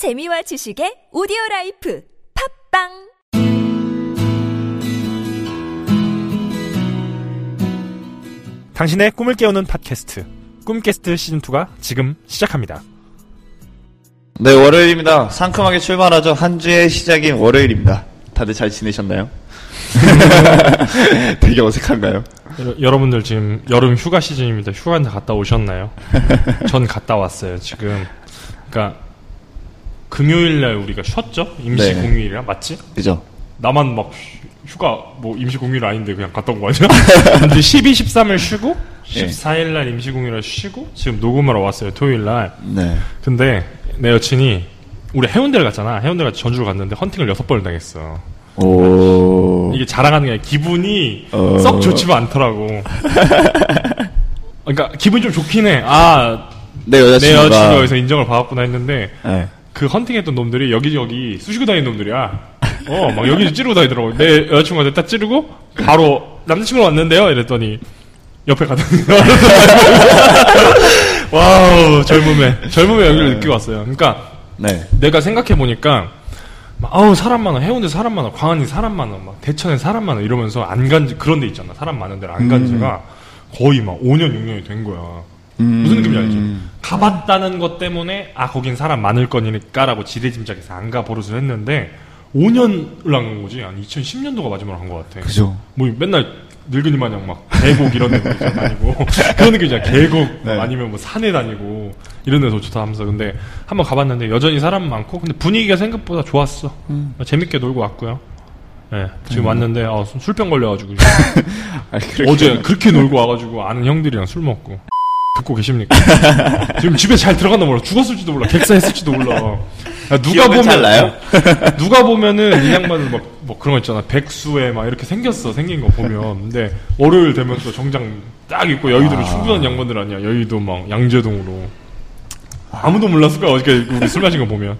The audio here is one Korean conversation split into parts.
재미와 지식의 오디오 라이프 팟빵 당신의 꿈을 깨우는 팟캐스트 꿈깨스트 시즌2가 지금 시작합니다. 네, 월요일입니다. 상큼하게 출발하죠. 한 주의 시작인 월요일입니다. 다들 잘 지내셨나요? 되게 어색한가요? 여러, 분들 지금 여름 휴가 시즌입니다. 휴가 다 갔다 오셨나요? 전 갔다 왔어요. 지금 그러니까 금요일 날 우리가 쉬었죠? 임시 네. 공휴일이라 맞지? 그죠? 나만 막 휴- 휴가 뭐 임시 공휴일 아닌데 그냥 갔다 온 거 아니야? 근데 12, 13일 쉬고 예. 14일 날 임시 공휴일 쉬고 지금 녹음하러 왔어요. 토요일 날. 네. 근데 내 여친이 우리 해운대를 갔잖아. 해운대 같이 전주를 갔는데 헌팅을 여섯 번을 당했어. 오. 이게 자랑하는 게 아니라 기분이 어. 썩 좋지가 않더라고. 그러니까 기분이 좀 좋긴 해. 아, 내. 여자친구가 여기서 인정을 받았구나 했는데 네. 그 헌팅했던 놈들이 여기저기 쑤시고 다니는 놈들이야. 어, 막 여기저기 찌르고 다니더라고. 내 여자친구한테 딱 찌르고 바로 남자친구 왔는데요? 이랬더니 옆에 가더니 와우 젊음의 젊음의 열기를 느끼고 왔어요. 그러니까 네. 내가 생각해 보니까 아우 사람 많아 해운대 사람 많아 광안리 사람 많아 막 대천에 사람 많아 이러면서 안간 그런 데 있잖아 사람 많은 데를 안 간 지가 거의 막 5년 6년이 된 거야 음. 무슨 느낌인지 알지 가봤다는 것 때문에 아 거긴 사람 많을 거니까라고 지레짐작해서 안 가 버릇을 했는데 5년을 안 간 거지. 한 2010년도가 마지막으로 간것 같아. 그죠. 뭐 맨날 늙은이 마냥 막 계곡 이런 데 다니고 그런 느낌이잖아 계곡 네. 아니면 뭐 산에 다니고 이런 데서 좋다 하면서. 근데 한번 가봤는데 여전히 사람 많고 근데 분위기가 생각보다 좋았어. 재밌게 놀고 왔고요. 예 지금 왔는데 어, 술병 걸려가지고. 아, 그렇게- 어제 그렇게 놀고 와가지고 아는 형들이랑 술 먹고 듣고 계십니까 지금 집에 잘 들어갔나 몰라 죽었을지도 몰라 객사했을지도 몰라 야, 누가 기억은 보면 잘 나요? 누가 보면은 이 양반은 막, 뭐 그런 거 있잖아. 백수에 막 이렇게 생겼어. 생긴 거 보면. 근데 월요일 되면 또 정장 딱 입고 여의도로 충분한 양반들 아니야. 여의도 막 양재동으로. 아무도 몰랐을 거야. 어저께 우리 술 마신 거 보면.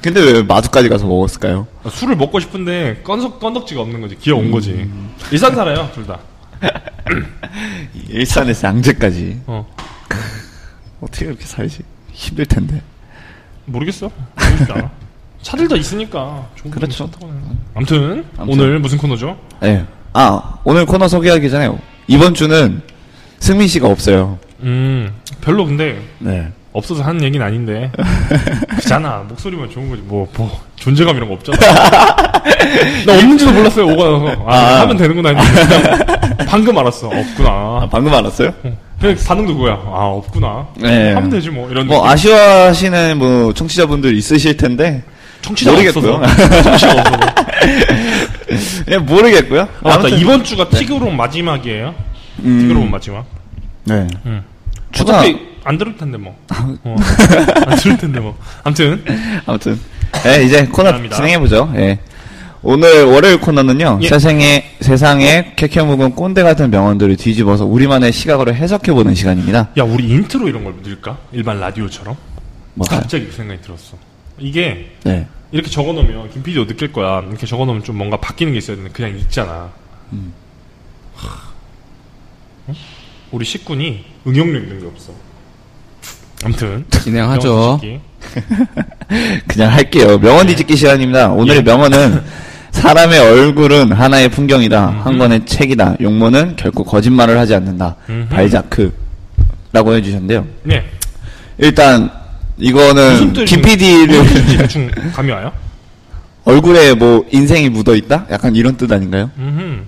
근데 왜 마주까지 가서 먹었을까요? 술을 먹고 싶은데 건석, 건덕지가 없는 거지. 기어 온 거지. 일산 살아요. 둘 다. 일산에서 양재까지. 어. 어떻게 그렇게 살지? 힘들 텐데. 모르겠어. 모르겠지 않아. 차들 다 있으니까. 그렇죠. 해. 아무튼, 아무튼. 오늘 무슨 코너죠? 네. 아, 오늘 코너 소개하기 전에 이번 주는 승민 씨가 없어요. 음, 별로 근데 네. 없어서 하는 얘기는 아닌데. 그잖아. 목소리만 좋은 거지. 뭐, 뭐, 존재감 이런 거 없잖아. 나 없는지도 몰랐어요, 오가 나서. 아, 아. 하면 되는구나 방금 알았어. 없구나. 아, 방금 알았어요? 그냥 반응도 그거야. 아, 없구나. 네. 하면 되지 뭐. 이런 뭐 느낌. 아쉬워하시는 뭐 청취자분들 있으실 텐데 청취자가 모르겠고요. 청취자가 없어서. 예, 모르겠고요. 아, 맞다. 이번 주가 티그로 마지막이에요. 음, 티그로 마지막. 네. 음. 추가 어차피 안 들을 텐데 뭐. 어. 안 들을 텐데 뭐. 아무튼. 아무튼 예, 이제 코너. 진행해 보죠. 예. 오늘 월요일 코너는요. 예. 세상에 세상에 케케묵은 꼰대 같은 명언들을 뒤집어서 우리만의 시각으로 해석해 보는 시간입니다. 야, 우리 인트로 이런 걸 넣을까? 일반 라디오처럼? 뭐 갑자기 그 생각이 들었어. 이게 네. 이렇게 적어 놓으면 김 PD도 느낄 거야. 이렇게 적어 놓으면 좀 뭔가 바뀌는 게 있어야 되는데 그냥 있잖아. 하. 어? 우리 식군이 응용력 있는 게 없어. 아무튼 진행하죠. 그냥 할게요. 명언 네. 뒤집기 시간입니다. 오늘의 예. 명언은 사람의 얼굴은 하나의 풍경이다. 음. 한 권의 책이다. 용모는 결코 거짓말을 하지 않는다. 음흠. 발자크라고 해주셨는데요. 네. 일단 이거는 김 PD를 대충 감이 와요? 얼굴에 뭐 인생이 묻어 있다? 약간 이런 뜻 아닌가요? 음흠.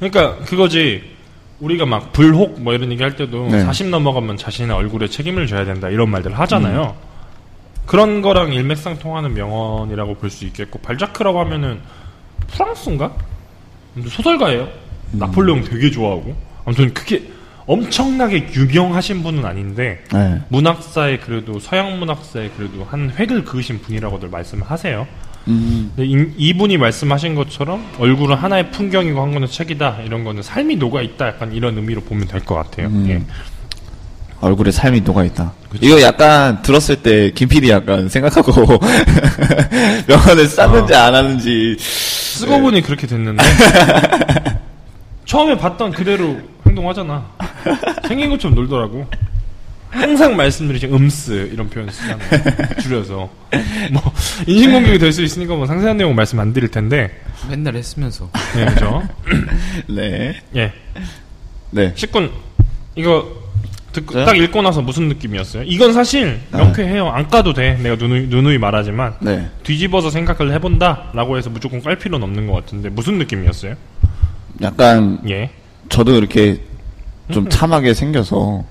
그러니까 그거지. 우리가 막 불혹 뭐 이런 얘기 할 때도 네. 40 넘어가면 자신의 얼굴에 책임을 져야 된다 이런 말들을 하잖아요. 그런 거랑 일맥상통하는 명언이라고 볼 수 있겠고 발자크라고 하면은 프랑스인가? 소설가예요. 나폴레옹 되게 좋아하고 아무튼 그게 엄청나게 유명하신 분은 아닌데 네. 문학사에 그래도 서양 문학사에 그래도 한 획을 그으신 분이라고들 말씀을 하세요. 음, 근데 이, 이분이 말씀하신 것처럼 얼굴은 하나의 풍경이고 한 권의 책이다 이런 거는 삶이 녹아 있다 약간 이런 의미로 보면 될 것 같아요. 음. 예. 얼굴에 삶이 녹아 있다. 이거 약간 들었을 때 김PD 약간 생각하고 명언을 쌌는지 안 하는지 쓰고 보니 그렇게 됐는데 처음에 봤던 그대로 행동하잖아. 생긴 것처럼 놀더라고. 항상 말씀드리신 음스 이런 표현 쓰잖아요. 줄여서 뭐 인신공격이 될 수 있으니까 뭐 상세한 내용 말씀 안 드릴 텐데 맨날 했으면서. 예 그죠? 네. 예 네. 식군 이거 듣고 저요? 딱 읽고 나서 무슨 느낌이었어요? 이건 사실 명쾌해요. 안 까도 돼. 내가 누누이, 누누이 말하지만 네. 뒤집어서 생각을 해본다라고 해서 무조건 깔 필요는 없는 것 같은데 무슨 느낌이었어요? 약간 예. 저도 이렇게 좀 참하게 생겨서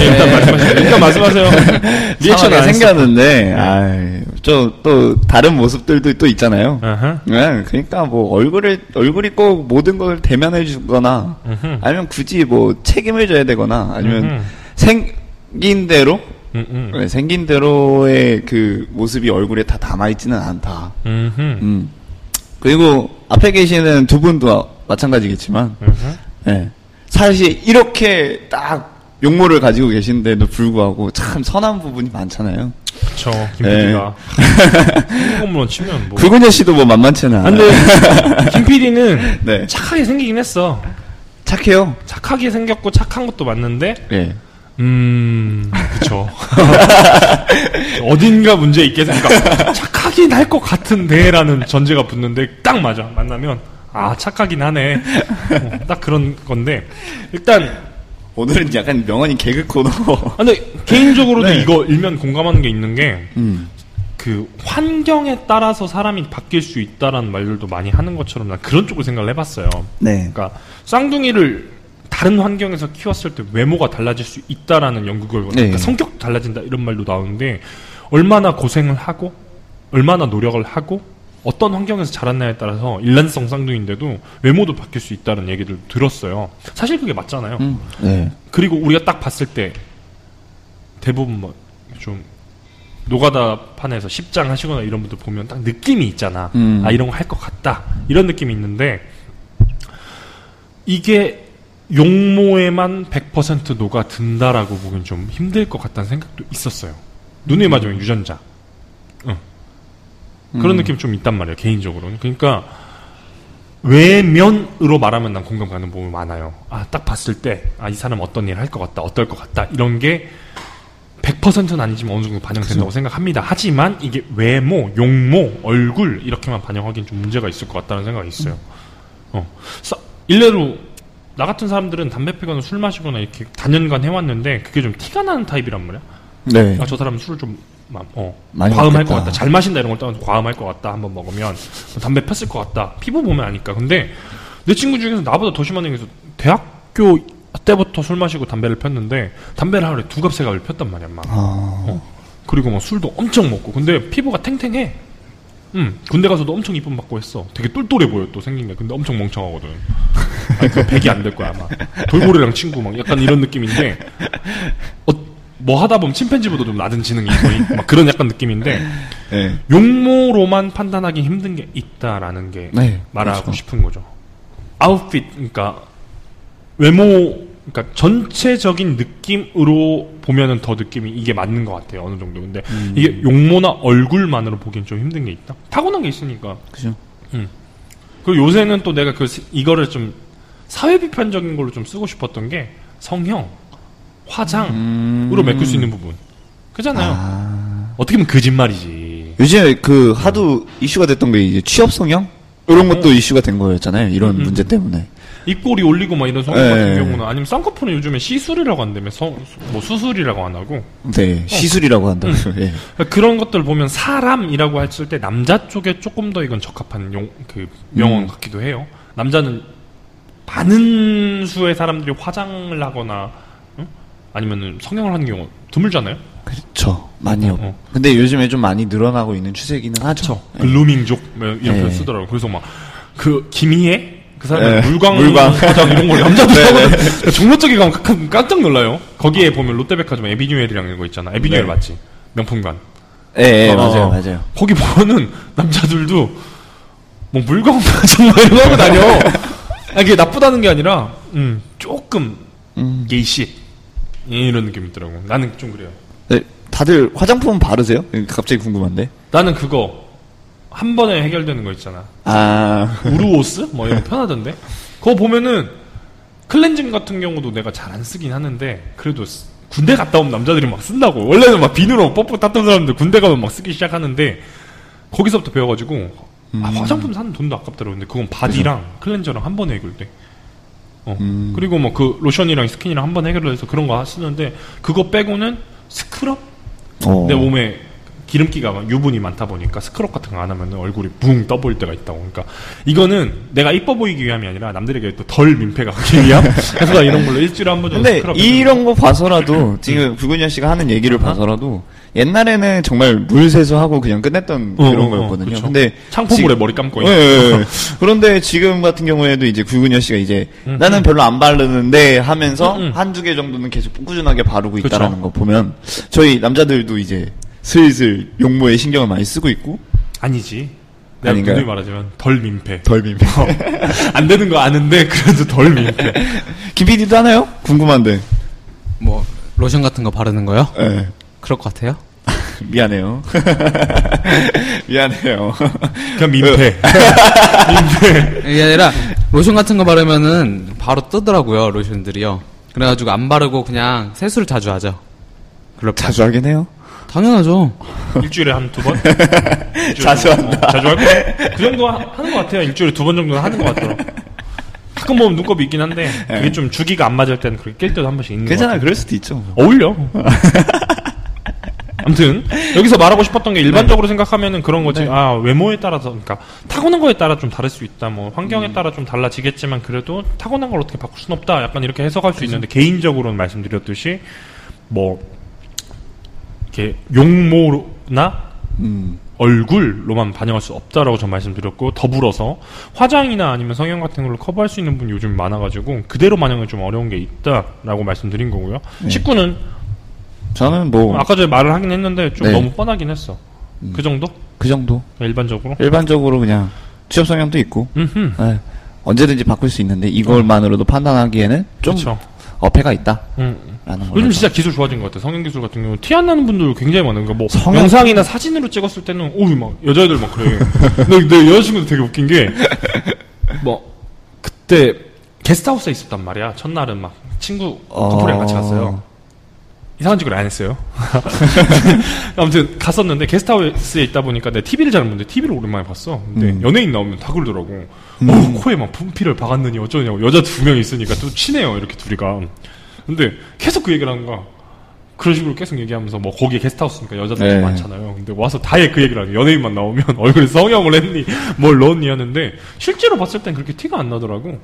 예, 일단 말씀하세요. 일단 말씀하세요. 리액션 안. 생겼는데 아 저또 다른 모습들도 또 있잖아요. 아하. 네, 그러니까 뭐 얼굴을 얼굴이 꼭 모든 걸 대면해 주거나 음흠. 아니면 굳이 뭐 책임을 져야 되거나 아니면 음흠. 생긴 대로 음, 음. 네, 생긴 대로의 그 모습이 얼굴에 다 담아 있지는 않다. 음흠. 음. 그리고 앞에 계시는 두 분도 마찬가지겠지만 음흠. 네. 사실 이렇게 딱 용모를 가지고 계신데도 불구하고 참 선한 부분이 많잖아요. 그쵸. 김 PD가. 한국물론 치면 뭐. 굴구녀 씨도 뭐 만만치는 아, 않아요. 근데, 김 PD는 네. 착하게 생기긴 했어. 착해요. 착하게 생겼고 착한 것도 맞는데, 예. 음, 그쵸. 어딘가 문제 있게 생각. 착하긴 할 것 같은데 라는 전제가 붙는데 딱 맞아. 만나면 아 착하긴 하네. 어, 딱 그런 건데 일단 오늘은 약간 명언이 개그 코너. 아, 근데 개인적으로도 네. 이거 일면 공감하는 게 있는 게 음. 그 환경에 따라서 사람이 바뀔 수 있다라는 말들도 많이 하는 것처럼 난 그런 쪽을 생각을 해봤어요. 네. 그러니까 쌍둥이를 다른 환경에서 키웠을 때 외모가 달라질 수 있다라는 연구 결과, 네. 그러니까 성격도 달라진다 이런 말도 나오는데 얼마나 고생을 하고 얼마나 노력을 하고 어떤 환경에서 자랐냐에 따라서 일란성 쌍둥이인데도 외모도 바뀔 수 있다는 얘기를 들었어요. 사실 그게 맞잖아요. 음. 네. 그리고 우리가 딱 봤을 때 대부분 뭐 좀 노가다 판에서 십장 하시거나 이런 분들 보면 딱 느낌이 있잖아. 음. 아 이런 거 할 것 같다. 이런 느낌이 있는데 이게 용모에만 100% 녹아 든다라고 보기엔 좀 힘들 것 같다는 생각도 있었어요. 눈에 맞으면 유전자. 응. 그런 느낌이 좀 있단 말이에요, 개인적으로는. 그러니까 외면으로 말하면 난 공감 가는 부분이 많아요. 아, 딱 봤을 때, 아, 이 사람 어떤 일할것 같다, 어떨 것 같다, 이런 게 100%는 아니지만 어느 정도 반영된다고 생각합니다. 하지만 이게 외모, 용모, 얼굴, 이렇게만 반영하기엔 좀 문제가 있을 것 같다는 생각이 있어요. 어. 사- 일례로, 나 같은 사람들은 담배 피거나 술 마시거나 이렇게 단연간 해왔는데, 그게 좀 티가 나는 타입이란 말이야. 네. 아, 저 사람은 술을 좀, 마- 어, 많이 과음할. 것 같다. 잘 마신다 이런 걸 떠나서 과음할 것 같다. 한번 먹으면. 담배 폈을 것 같다. 피부 보면 아니까. 근데 내 친구 중에서 나보다 더 심한 애가 있어. 대학교 때부터 술 마시고 담배를 폈는데, 담배를 하루에 두 갑, 세 갑을 폈단 말이야, 막. 아, 어. 그리고 막 술도 엄청 먹고. 근데 피부가 탱탱해. 음, 군대 가서도 엄청 이쁨 받고 했어. 되게 똘똘해 보여, 또 생긴 게. 근데 엄청 멍청하거든. 아니, 그 백이 안 될 거야, 아마. 돌고래랑 친구 막 약간 이런 느낌인데, 어, 뭐 하다 보면 침팬지보다 좀 낮은 지능이 거의 막 그런 약간 느낌인데, 네. 용모로만 판단하기 힘든 게 있다라는 게 네, 말하고 그렇죠. 싶은 거죠. 아웃핏, 그러니까 외모, 그러니까 전체적인 느낌으로 보면은 더 느낌이 이게 맞는 것 같아요 어느 정도. 근데 음. 이게 용모나 얼굴만으로 보기엔 좀 힘든 게 있다. 타고난 게 있으니까. 그죠. 그리고 요새는 또 내가 그 시- 이거를 좀 사회 비판적인 걸로 좀 쓰고 싶었던 게 성형, 화장으로 음. 메꿀 수 있는 부분. 그잖아요. 아. 어떻게 보면 거짓말이지. 요즘에 그 하도 이슈가 됐던 게 이제 취업 성형? 이런 것도 이슈가 된 거였잖아요. 이런 음, 문제 때문에. 입꼬리 올리고 막 이런 성형 네. 같은 경우는 아니면 쌍꺼풀은 요즘에 시술이라고 한다며 성, 뭐 수술이라고 안 하고 네. 시술이라고 한다고요. 예. 그러니까 그런 것들 보면 사람이라고 했을 때 남자 쪽에 조금 더 이건 적합한 용, 그 명언 음. 같기도 해요. 남자는 많은 수의 사람들이 화장을 하거나 응? 아니면은 성형을 하는 경우 드물잖아요. 그렇죠. 많이 어, 없. 어. 근데 요즘에 좀 많이 늘어나고 있는 추세기는 하죠. 예. 글루밍족 뭐 이런 표현 네. 쓰더라고 요. 그래서 막 그 김희애 그 사람의 네. 물광, 물광. 화장 이런 걸 남자도 네, 하거든. 종로 쪽에 가면 깜- 깜짝 놀라요. 거기에 보면 롯데백화점 에비뉴엘이랑 이런 거 있잖아. 에비뉴엘 네. 맞지? 명품관. 예, 예, 어, 맞아요, 어. 맞아요. 거기 보면은 남자들도 뭐 물광 화장 막 이런 거 하고 다녀. 아, 이게 나쁘다는 게 아니라 음, 조금 음. 게이시 이런 느낌이 있더라고. 나는 좀 그래요. 네, 다들 화장품 바르세요? 갑자기 궁금한데. 나는 그거 한 번에 해결되는 거 있잖아. 아, 우르오스? 뭐 이런 거 편하던데? 그거 보면은 클렌징 같은 경우도 내가 잘 안 쓰긴 하는데 그래도 쓰- 군대 갔다 온 남자들이 막 쓴다고. 원래는 막 비누로 뽀뽀 탔던 사람들 군대 가면 막 쓰기 시작하는데 거기서부터 배워가지고 아, 화장품 사는 돈도 아깝더라고. 근데 그건 body랑 cleanser랑 한 번에 해결돼. 어. 음. 그리고 뭐 그 로션이랑 스킨이랑 한 번 해결해서 그런 거 쓰는데 그거 빼고는 스크럽? 어. 내 몸에 기름기가 막 유분이 많다 보니까 스크럽 같은 거 안 하면 얼굴이 붕 떠보일 때가 있다고. 그러니까 이거는 내가 이뻐 보이기 위함이 아니라 남들에게 또 덜 민폐가 가기 위함. 그래서 나 이런 걸로 일주일에 한 번 정도 근데. 이런 거 봐서라도 지금 구근현 씨가 하는 얘기를 봐서라도 옛날에는 정말 물 세수하고 그냥 끝냈던 어, 그런 어, 거였거든요. 그쵸. 근데 창포물에 지- 머리 감고 예, 예, 예. 그런데 지금 같은 경우에도 이제 구근현 씨가 이제 음, 나는 별로 안 바르는데 하면서 음, 음. 한두 개 정도는 계속 꾸준하게 바르고 그쵸. 있다라는 거 보면 저희 남자들도 이제 슬슬 용모에 신경을 많이 쓰고 있고 아니지. 내가 아닌가요? 누누이 말하지만 덜 민폐. 덜 민폐. 안 되는 거 아는데 그래도 덜 민폐. 김 PD도 하나요? 궁금한데. 뭐 로션 같은 거 바르는 거요? 예. 그럴 것 같아요. 미안해요. 미안해요. 그냥 민폐. 이게 아니라 로션 같은 거 바르면은 바로 뜨더라고요 로션들이요. 그래가지고 안 바르고 그냥 세수를 자주 하죠. 그렇게 자주 하긴 해요. 당연하죠. 일주일에 한 두 번? 일주일에 자주 한 번. 어, 자주 할 거야. 그 정도 하, 하는 것 같아요. 일주일에 두 번 정도는 하는 것 같더라고. 가끔 보면 눈곱이 있긴 한데 그게 좀 주기가 안 맞을 때는 그렇게 낄 때도 한 번씩 있는 것 괜찮아. 그럴 수도 있죠. 어울려. 아무튼 여기서 말하고 싶었던 게 일반적으로 생각하면은 그런 거지. 네. 아 외모에 따라서 그러니까 타고난 거에 따라 좀 다를 수 있다. 뭐 환경에 따라 좀 달라지겠지만 그래도 타고난 걸 어떻게 바꿀 순 없다. 약간 이렇게 해석할 수 있는데 개인적으로는 말씀드렸듯이 뭐 이렇게 용모나 음. 얼굴로만 반영할 수 없다라고 전 말씀드렸고 더불어서 화장이나 아니면 성형 같은 걸로 커버할 수 있는 분이 요즘 많아가지고 그대로 반영은 좀 어려운 게 있다라고 말씀드린 거고요. 네. 식구는 저는 뭐, 아까 전에 말을 하긴 했는데 좀 네. 너무 뻔하긴 했어. 음. 그 정도? 그 정도. 일반적으로? 일반적으로 그냥 취업 성향도 있고. 예. 언제든지 바꿀 수 있는데 이걸만으로도 판단하기에는 좀 그쵸. 어폐가 있다. 음. 라는. 요즘 진짜 기술 좋아진 것 같아. 성형 기술 같은 경우 티 안 나는 분들 굉장히 많아요. 그러니까 뭐 성형- 영상이나 사진으로 찍었을 때는 오우 막 여자애들 막 그래. 근데 내 여자친구도 되게 웃긴 게 뭐 그때 게스트하우스에 있었단 말이야. 첫날은 막 친구 커플이랑 같이 갔어요. 이상한 짓을 안 했어요. 아무튼 갔었는데 게스트하우스에 있다 보니까 내 TV를 잘 보는데 TV를 오랜만에 봤어. 근데 음. 연예인 나오면 다 그러더라고. 어, 코에 막 분필을 박았느니 어쩌냐고. 여자 두 명 있으니까 또 친해요. 이렇게 둘이가. 근데 계속 그 얘기를 하는 거야. 그런 식으로 계속 얘기하면서 뭐 거기에 게스트하우스니까 여자들이 네. 많잖아요. 근데 와서 다해 그 얘기를 거야. 연예인만 나오면 얼굴에 성형을 했니 뭘 넣었니 하는데 실제로 봤을 땐 그렇게 티가 안 나더라고.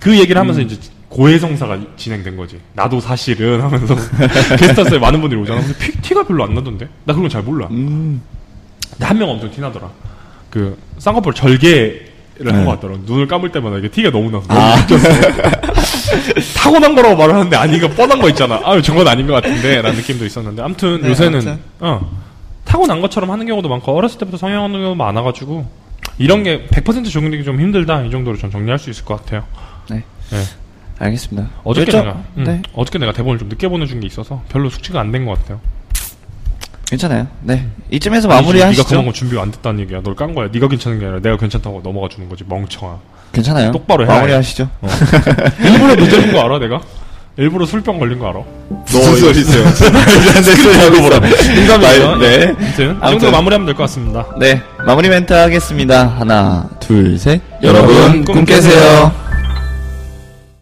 그 얘기를 하면서 이제 고해성사가 진행된 거지. 나도 사실은 하면서 게스트하우스에 많은 분들이 오잖아. 근데 피, 티가 별로 안 나던데? 나 그런 거 잘 몰라. 음. 근데 한명 엄청 티나더라. 그 쌍꺼풀 절개를 한 네. 것 같더라. 눈을 감을 때마다 이게 티가 너무 나서 아. 너무 느꼈어. 타고난 거라고 말을 하는데 아니가 뻔한 거 있잖아. 아, 저건 아닌 것 같은데 라는 느낌도 있었는데 아무튼 네, 요새는 아무튼. 어 타고난 것처럼 하는 경우도 많고 어렸을 때부터 성형하는 경우도 많아가지고 이런 게 100% 적용되기 좀 힘들다 이 정도로 전 정리할 수 있을 것 같아요. 네. 네. 알겠습니다. 어저께 결정- 내가 음, 네. 어저께 내가 대본을 좀 늦게 보내준 게 있어서 별로 숙지가 안 된 것 같아요. 괜찮아요. 네. 이쯤에서 네가 마무리 하시죠. 그만 거 준비 안 됐다는 얘기야. 널 깐 거야. 네가 괜찮은 게 아니라 내가 괜찮다고 넘어가 주는 거지. 멍청아. 괜찮아요. 똑바로 해라. 마무리 하시죠. 일부러 늦어진 거 알아, 내가? 일부러 술병 걸린 거 알아? 무슨 소리세요? 소리 하고 있어. 농담이에요. 네. 아무튼, 이 정도 아무튼. 마무리하면 될 것 같습니다. 네. 마무리 멘트 하겠습니다. 하나, 둘, 셋. 여러분, 꿈 깨세요.